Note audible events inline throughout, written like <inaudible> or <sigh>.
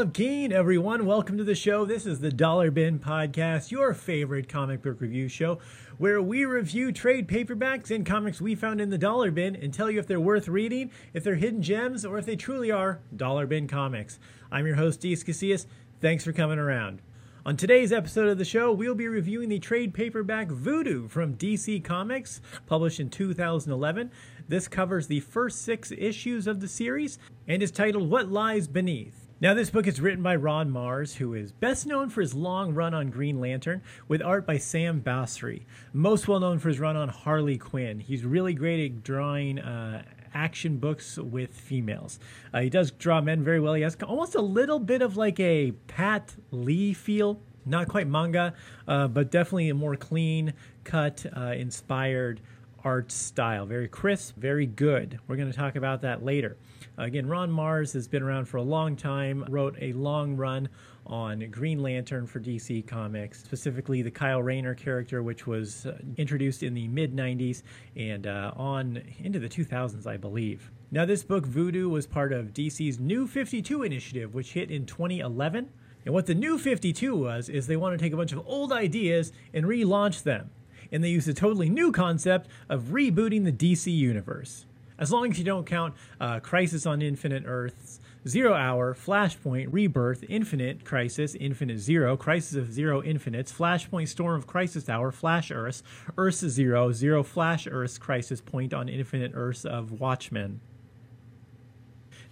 Olive Keen, everyone. Welcome to the show. This is the Dollar Bin Podcast, your favorite comic book review show, where we review trade paperbacks and comics we found in the dollar bin and tell you if they're worth reading, if they're hidden gems, or if they truly are dollar bin comics. I'm your host, Deece Casillas. Thanks for coming around. On today's episode of the show, we'll be reviewing the trade paperback Voodoo from DC Comics, published in 2011. This covers the first six issues of the series and is titled What Lies Beneath. Now, this book is written by Ron Marz, who is best known for his long run on Green Lantern, with art by Sami Basri. Most well known for his run on Harley Quinn. He's really great at drawing uh, action books with females. Uh, he does draw men very well. He has almost a little bit of like a Pat Lee feel. Not quite manga, uh, but definitely a more clean cut, uh, inspired art style. Very crisp, very good. We're going to talk about that later. Again, Ron Marz has been around for a long time, wrote a long run on Green Lantern for DC Comics, specifically the Kyle Rayner character, which was uh, introduced in the mid 90s and uh, on into the 2000s, I believe. Now, this book, Voodoo, was part of DC's New 52 initiative, which hit in 2011. And what the New 52 was, is they want to take a bunch of old ideas and relaunch them. And they used a totally new concept of rebooting the DC universe. As long as you don't count uh, Crisis on Infinite Earths, Zero Hour, Flashpoint, Rebirth, Infinite Crisis, Infinite Zero, Crisis of Zero Infinites, Flashpoint, Storm of Crisis Hour, Flash Earths, Earth Zero, Zero Flash Earths, Crisis Point on Infinite Earths of Watchmen.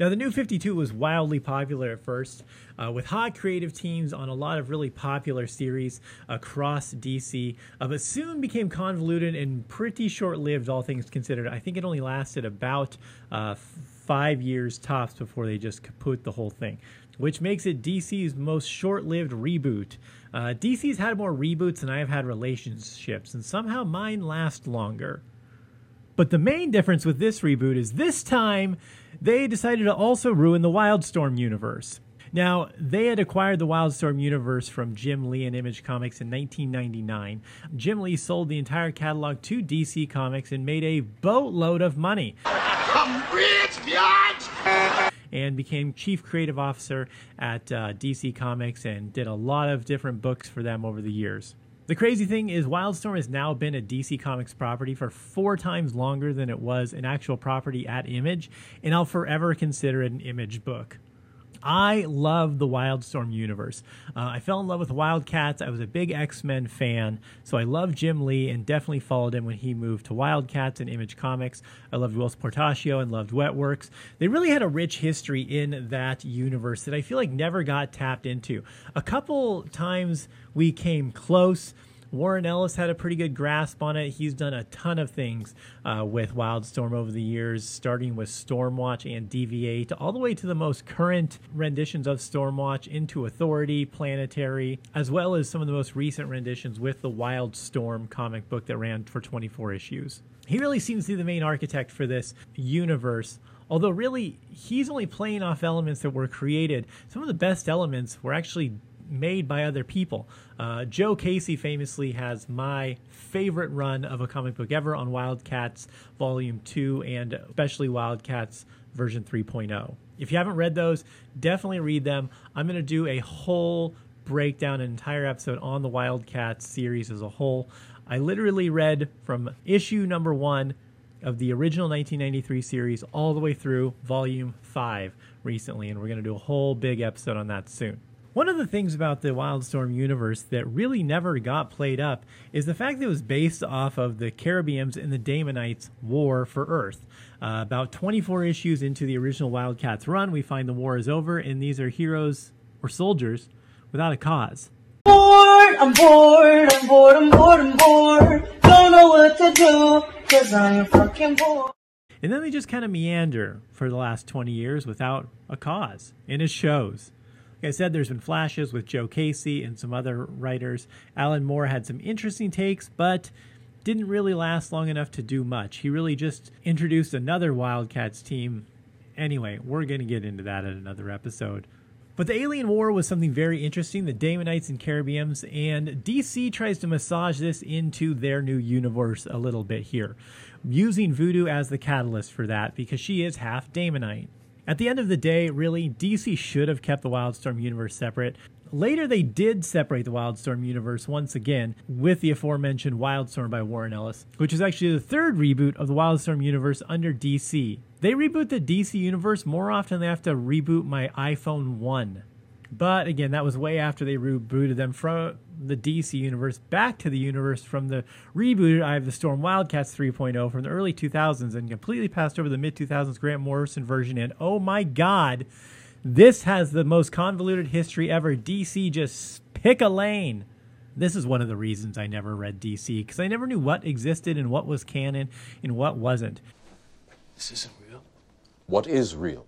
Now, the new 52 was wildly popular at first, uh, with hot creative teams on a lot of really popular series across DC, uh, but soon became convoluted and pretty short lived, all things considered. I think it only lasted about uh, five years tops before they just kaput the whole thing, which makes it DC's most short lived reboot. Uh, DC's had more reboots than I have had relationships, and somehow mine last longer. But the main difference with this reboot is this time they decided to also ruin the Wildstorm universe. Now, they had acquired the Wildstorm universe from Jim Lee and Image Comics in 1999. Jim Lee sold the entire catalog to DC Comics and made a boatload of money. I'm rich, bitch! And became chief creative officer at uh, DC Comics and did a lot of different books for them over the years. The crazy thing is, Wildstorm has now been a DC Comics property for four times longer than it was an actual property at Image, and I'll forever consider it an Image book. I love the Wildstorm universe. Uh, I fell in love with Wildcats. I was a big X Men fan, so I love Jim Lee and definitely followed him when he moved to Wildcats and Image Comics. I loved Whilce Portacio and loved Wetworks. They really had a rich history in that universe that I feel like never got tapped into. A couple times we came close. Warren Ellis had a pretty good grasp on it. He's done a ton of things uh, with Wildstorm over the years, starting with Stormwatch and DV8, all the way to the most current renditions of Stormwatch into Authority, Planetary, as well as some of the most recent renditions with the Wildstorm comic book that ran for 24 issues. He really seems to be the main architect for this universe. Although, really, he's only playing off elements that were created. Some of the best elements were actually made by other people. Uh, Joe Casey famously has my favorite run of a comic book ever on Wildcats Volume 2 and especially Wildcats version 3.0. If you haven't read those, definitely read them. I'm going to do a whole breakdown, an entire episode on the Wildcats series as a whole. I literally read from issue number one of the original 1993 series all the way through volume 5 recently, and we're going to do a whole big episode on that soon. One of the things about the Wildstorm universe that really never got played up is the fact that it was based off of the Carabians and the Daemonites' war for Earth. Uh, about 24 issues into the original Wildcats run, we find the war is over, and these are heroes or soldiers without a cause. Bored, I'm bored, I'm bored, I'm bored, I'm bored. Don't know what to do, cause I'm fucking bored. And then they just kind of meander for the last 20 years without a cause, and it shows. Like I said, there's been flashes with Joe Casey and some other writers. Alan Moore had some interesting takes, but didn't really last long enough to do much. He really just introduced another Wildcats team. Anyway, we're going to get into that in another episode. But the Alien War was something very interesting, the Daemonites and Caribbeans, and DC tries to massage this into their new universe a little bit here, using Voodoo as the catalyst for that because she is half Daemonite. At the end of the day, really, DC should have kept the Wildstorm universe separate. Later, they did separate the Wildstorm universe once again with the aforementioned Wildstorm by Warren Ellis, which is actually the third reboot of the Wildstorm universe under DC. They reboot the DC universe more often than they have to reboot my iPhone 1. But again, that was way after they rebooted them from the DC universe back to the universe from the rebooted Eye of the Storm Wildcats 3.0 from the early 2000s and completely passed over the mid 2000s Grant Morrison version. And oh my God, this has the most convoluted history ever. DC just pick a lane. This is one of the reasons I never read DC because I never knew what existed and what was canon and what wasn't. This isn't real. What is real?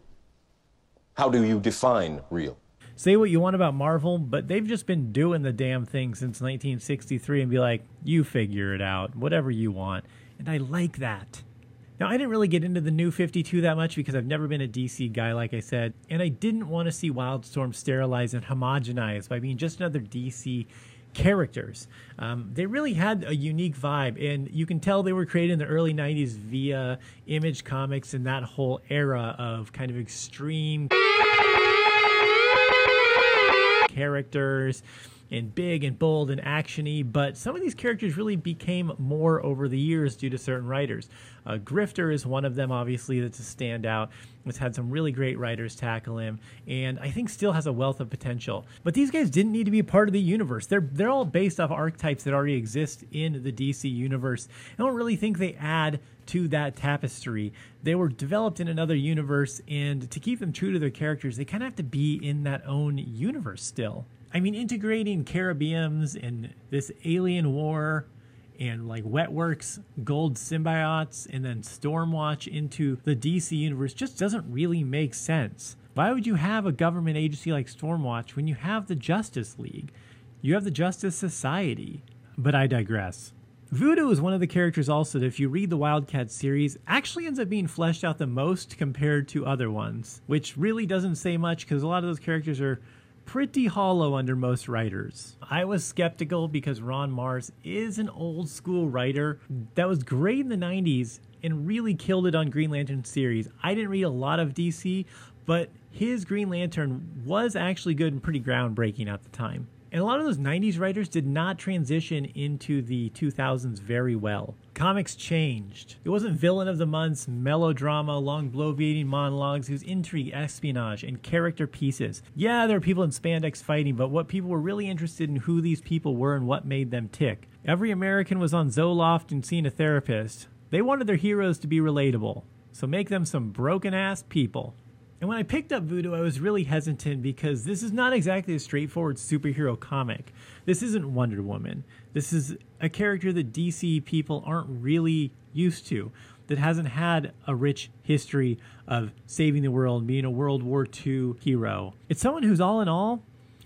How do you define real? Say what you want about Marvel, but they've just been doing the damn thing since 1963 and be like, you figure it out, whatever you want. And I like that. Now, I didn't really get into the new 52 that much because I've never been a DC guy, like I said, and I didn't want to see Wildstorm sterilized and homogenized by being just another DC characters. Um, they really had a unique vibe, and you can tell they were created in the early 90s via Image Comics and that whole era of kind of extreme characters and big and bold and actiony, but some of these characters really became more over the years due to certain writers. Uh, Grifter is one of them, obviously, that's a standout. It's had some really great writers tackle him, and I think still has a wealth of potential. But these guys didn't need to be part of the universe. They're they're all based off archetypes that already exist in the DC universe. I don't really think they add to that tapestry. They were developed in another universe, and to keep them true to their characters, they kind of have to be in that own universe still. I mean, integrating Caribbeans and this alien war and like Wetworks gold symbiotes and then Stormwatch into the DC universe just doesn't really make sense. Why would you have a government agency like Stormwatch when you have the Justice League? You have the Justice Society. But I digress. Voodoo is one of the characters also that if you read the Wildcat series actually ends up being fleshed out the most compared to other ones, which really doesn't say much because a lot of those characters are pretty hollow under most writers. I was skeptical because Ron Marz is an old school writer that was great in the 90s and really killed it on Green Lantern series. I didn't read a lot of DC, but his Green Lantern was actually good and pretty groundbreaking at the time. And a lot of those 90s writers did not transition into the 2000s very well. Comics changed. It wasn't villain of the months, melodrama, long bloviating monologues. It was intrigue, espionage, and character pieces. Yeah, there were people in spandex fighting, but what people were really interested in who these people were and what made them tick. Every American was on Zoloft and seeing a therapist. They wanted their heroes to be relatable. So make them some broken ass people. And when I picked up Voodoo, I was really hesitant because this is not exactly a straightforward superhero comic. This isn't Wonder Woman. This is a character that DC people aren't really used to, that hasn't had a rich history of saving the world, being a World War II hero. It's someone who's all in all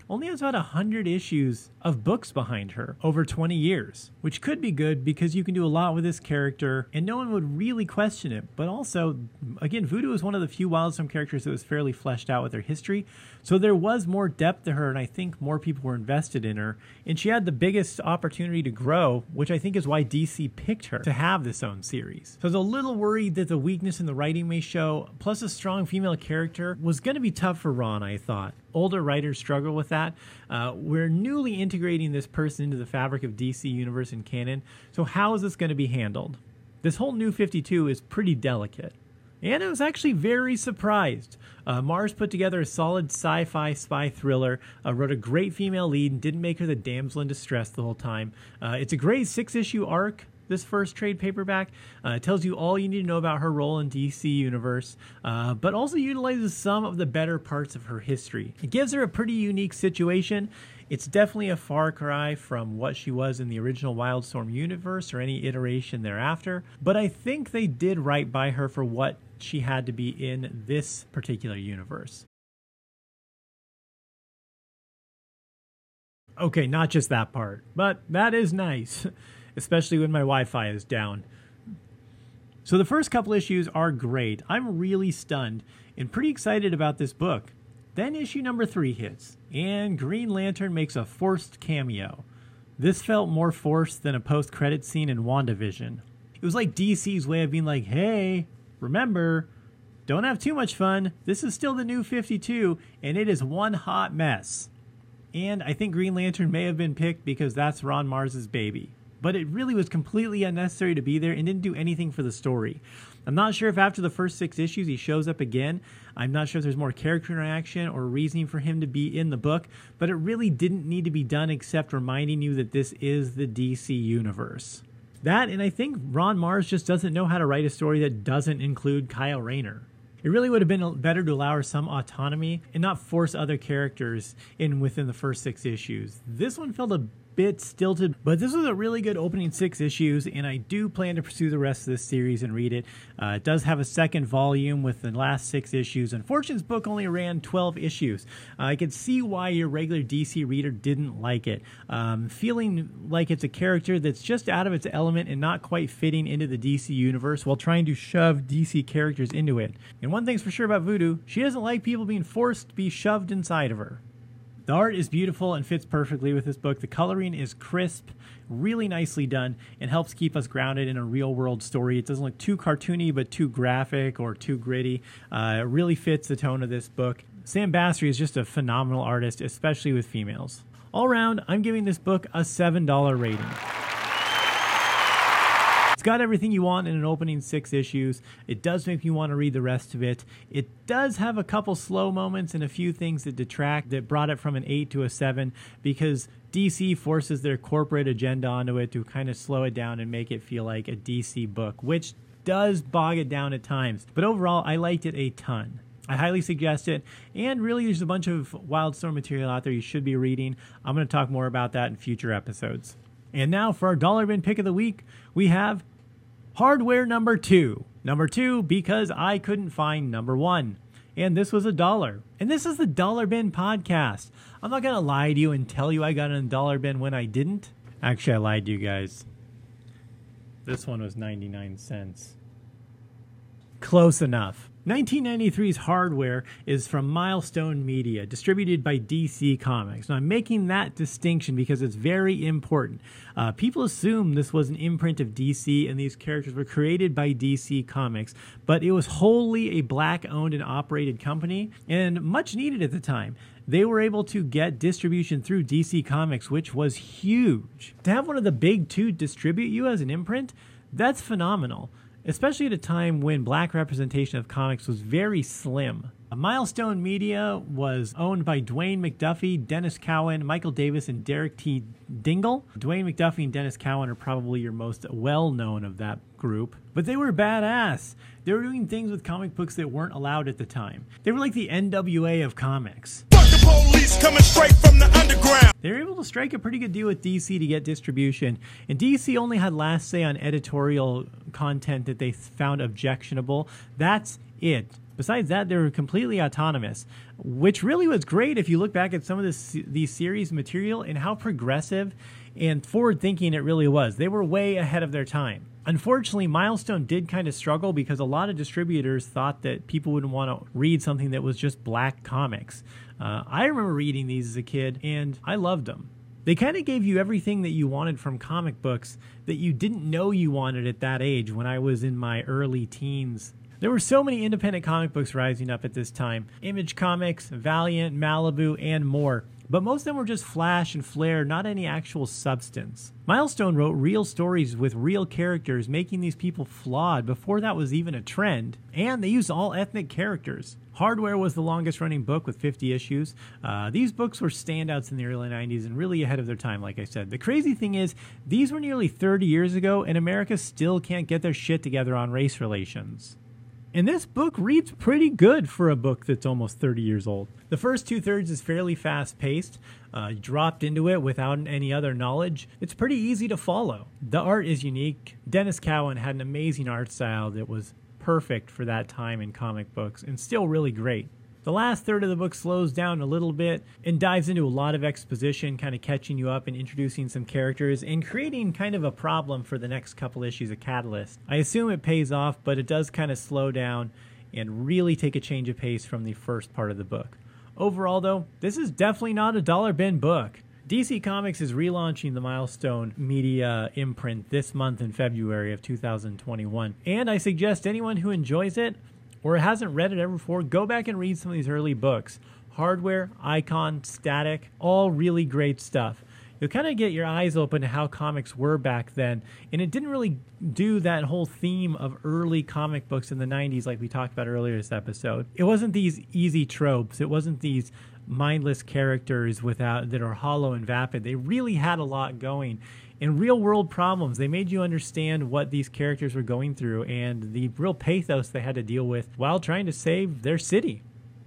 only has about 100 issues of books behind her over 20 years, which could be good because you can do a lot with this character and no one would really question it. But also, again, Voodoo is one of the few Wildstorm characters that was fairly fleshed out with her history. So there was more depth to her, and I think more people were invested in her. And she had the biggest opportunity to grow, which I think is why DC picked her to have this own series. So I was a little worried that the weakness in the writing may show, plus a strong female character, was going to be tough for Ron, I thought older writers struggle with that. Uh, we're newly integrating this person into the fabric of DC Universe and canon. So, how is this going to be handled? This whole new 52 is pretty delicate. And I was actually very surprised. Uh, Marz put together a solid sci fi spy thriller, uh, wrote a great female lead, and didn't make her the damsel in distress the whole time. Uh, it's a great six issue arc this first trade paperback. Uh, tells you all you need to know about her role in DC Universe, uh, but also utilizes some of the better parts of her history. It gives her a pretty unique situation. It's definitely a far cry from what she was in the original Wildstorm universe or any iteration thereafter, but I think they did right by her for what she had to be in this particular universe. Okay, not just that part, but that is nice. <laughs> especially when my Wi Fi is down. So the first couple issues are great. I'm really stunned and pretty excited about this book. Then issue number three hits, and Green Lantern makes a forced cameo. This felt more forced than a post credit scene in WandaVision. It was like DC's way of being like, hey, remember, don't have too much fun. This is still the new 52, and it is one hot mess. And I think Green Lantern may have been picked because that's Ron Marz's baby. But it really was completely unnecessary to be there and didn't do anything for the story. I'm not sure if after the first six issues he shows up again. I'm not sure if there's more character interaction or reasoning for him to be in the book, but it really didn't need to be done except reminding you that this is the DC universe. That, and I think Ron Marz just doesn't know how to write a story that doesn't include Kyle Rayner. It really would have been better to allow her some autonomy and not force other characters in within the first six issues. This one felt a bit stilted, but this was a really good opening six issues, and I do plan to pursue the rest of this series and read it. Uh, it does have a second volume with the last six issues. Unfortunate's book only ran 12 issues. Uh, I can see why your regular DC reader didn't like it. Um, feeling like it's a character that's just out of its element and not quite fitting into the DC universe while trying to shove DC characters into it. And one thing's for sure about Voodoo, she doesn't like people being forced to be shoved inside of her. The art is beautiful and fits perfectly with this book. The coloring is crisp, really nicely done, and helps keep us grounded in a real world story. It doesn't look too cartoony, but too graphic or too gritty. Uh, it really fits the tone of this book. Sami Basri is just a phenomenal artist, especially with females. All around, I'm giving this book a $7 rating got everything you want in an opening six issues. It does make you want to read the rest of it. It does have a couple slow moments and a few things that detract that brought it from an eight to a seven because DC forces their corporate agenda onto it to kind of slow it down and make it feel like a DC book, which does bog it down at times. But overall, I liked it a ton. I highly suggest it. And really, there's a bunch of Wildstorm material out there you should be reading. I'm going to talk more about that in future episodes. And now for our dollar bin pick of the week, we have Hardware number two. Number two, because I couldn't find number one. And this was a dollar. And this is the Dollar Bin Podcast. I'm not going to lie to you and tell you I got in a dollar bin when I didn't. Actually, I lied to you guys. This one was 99 cents. Close enough. 1993's hardware is from Milestone Media, distributed by DC Comics. Now, I'm making that distinction because it's very important. Uh, people assume this was an imprint of DC and these characters were created by DC Comics, but it was wholly a black owned and operated company and much needed at the time they were able to get distribution through DC Comics, which was huge. To have one of the big two distribute you as an imprint, that's phenomenal especially at a time when black representation of comics was very slim. Milestone Media was owned by Dwayne McDuffie, Denys Cowan, Michael Davis, and Derek T. Dingle. Dwayne McDuffie and Denys Cowan are probably your most well known of that group, but they were badass. They were doing things with comic books that weren't allowed at the time. They were like the NWA of comics. The they were able to strike a pretty good deal with DC to get distribution, and DC only had last say on editorial content that they found objectionable. That's it. Besides that, they were completely autonomous, which really was great if you look back at some of this these series material and how progressive and forward thinking it really was. They were way ahead of their time. Unfortunately, Milestone did kind of struggle because a lot of distributors thought that people wouldn't want to read something that was just black comics. Uh, I remember reading these as a kid and I loved them. They kind of gave you everything that you wanted from comic books that you didn't know you wanted at that age when I was in my early teens there were so many independent comic books rising up at this time Image Comics, Valiant, Malibu, and more. But most of them were just flash and flare, not any actual substance. Milestone wrote real stories with real characters, making these people flawed before that was even a trend, and they used all ethnic characters. Hardware was the longest running book with 50 issues. Uh, these books were standouts in the early 90s and really ahead of their time, like I said. The crazy thing is, these were nearly 30 years ago, and America still can't get their shit together on race relations. And this book reads pretty good for a book that's almost 30 years old. The first two thirds is fairly fast paced. Uh, dropped into it without any other knowledge. It's pretty easy to follow. The art is unique. Denys Cowan had an amazing art style that was perfect for that time in comic books and still really great. The last third of the book slows down a little bit and dives into a lot of exposition, kind of catching you up and introducing some characters and creating kind of a problem for the next couple issues of Catalyst. I assume it pays off, but it does kind of slow down and really take a change of pace from the first part of the book. Overall, though, this is definitely not a dollar bin book. DC Comics is relaunching the Milestone Media imprint this month in February of 2021, and I suggest anyone who enjoys it or hasn't read it ever before, go back and read some of these early books. Hardware, Icon, Static, all really great stuff. You'll kind of get your eyes open to how comics were back then. And it didn't really do that whole theme of early comic books in the 90s, like we talked about earlier this episode. It wasn't these easy tropes, it wasn't these mindless characters without that are hollow and vapid. They really had a lot going. In real world problems, they made you understand what these characters were going through and the real pathos they had to deal with while trying to save their city.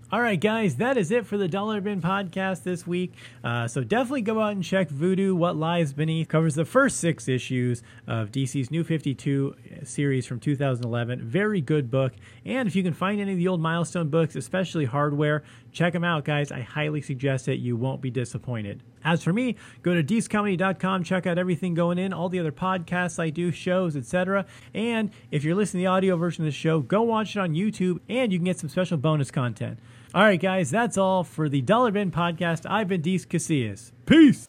All right, guys, that is it for the Dollar Bin podcast this week. Uh, so definitely go out and check Voodoo What Lies Beneath. Covers the first six issues of DC's New 52 series from 2011. Very good book. And if you can find any of the old Milestone books, especially hardware, check them out, guys. I highly suggest it. You won't be disappointed. As for me, go to deececomedy.com, check out everything going in, all the other podcasts I do, shows, etc. And if you're listening to the audio version of the show, go watch it on YouTube and you can get some special bonus content. All right, guys, that's all for the Dollar Bin podcast. I've been Deece Casillas. Peace.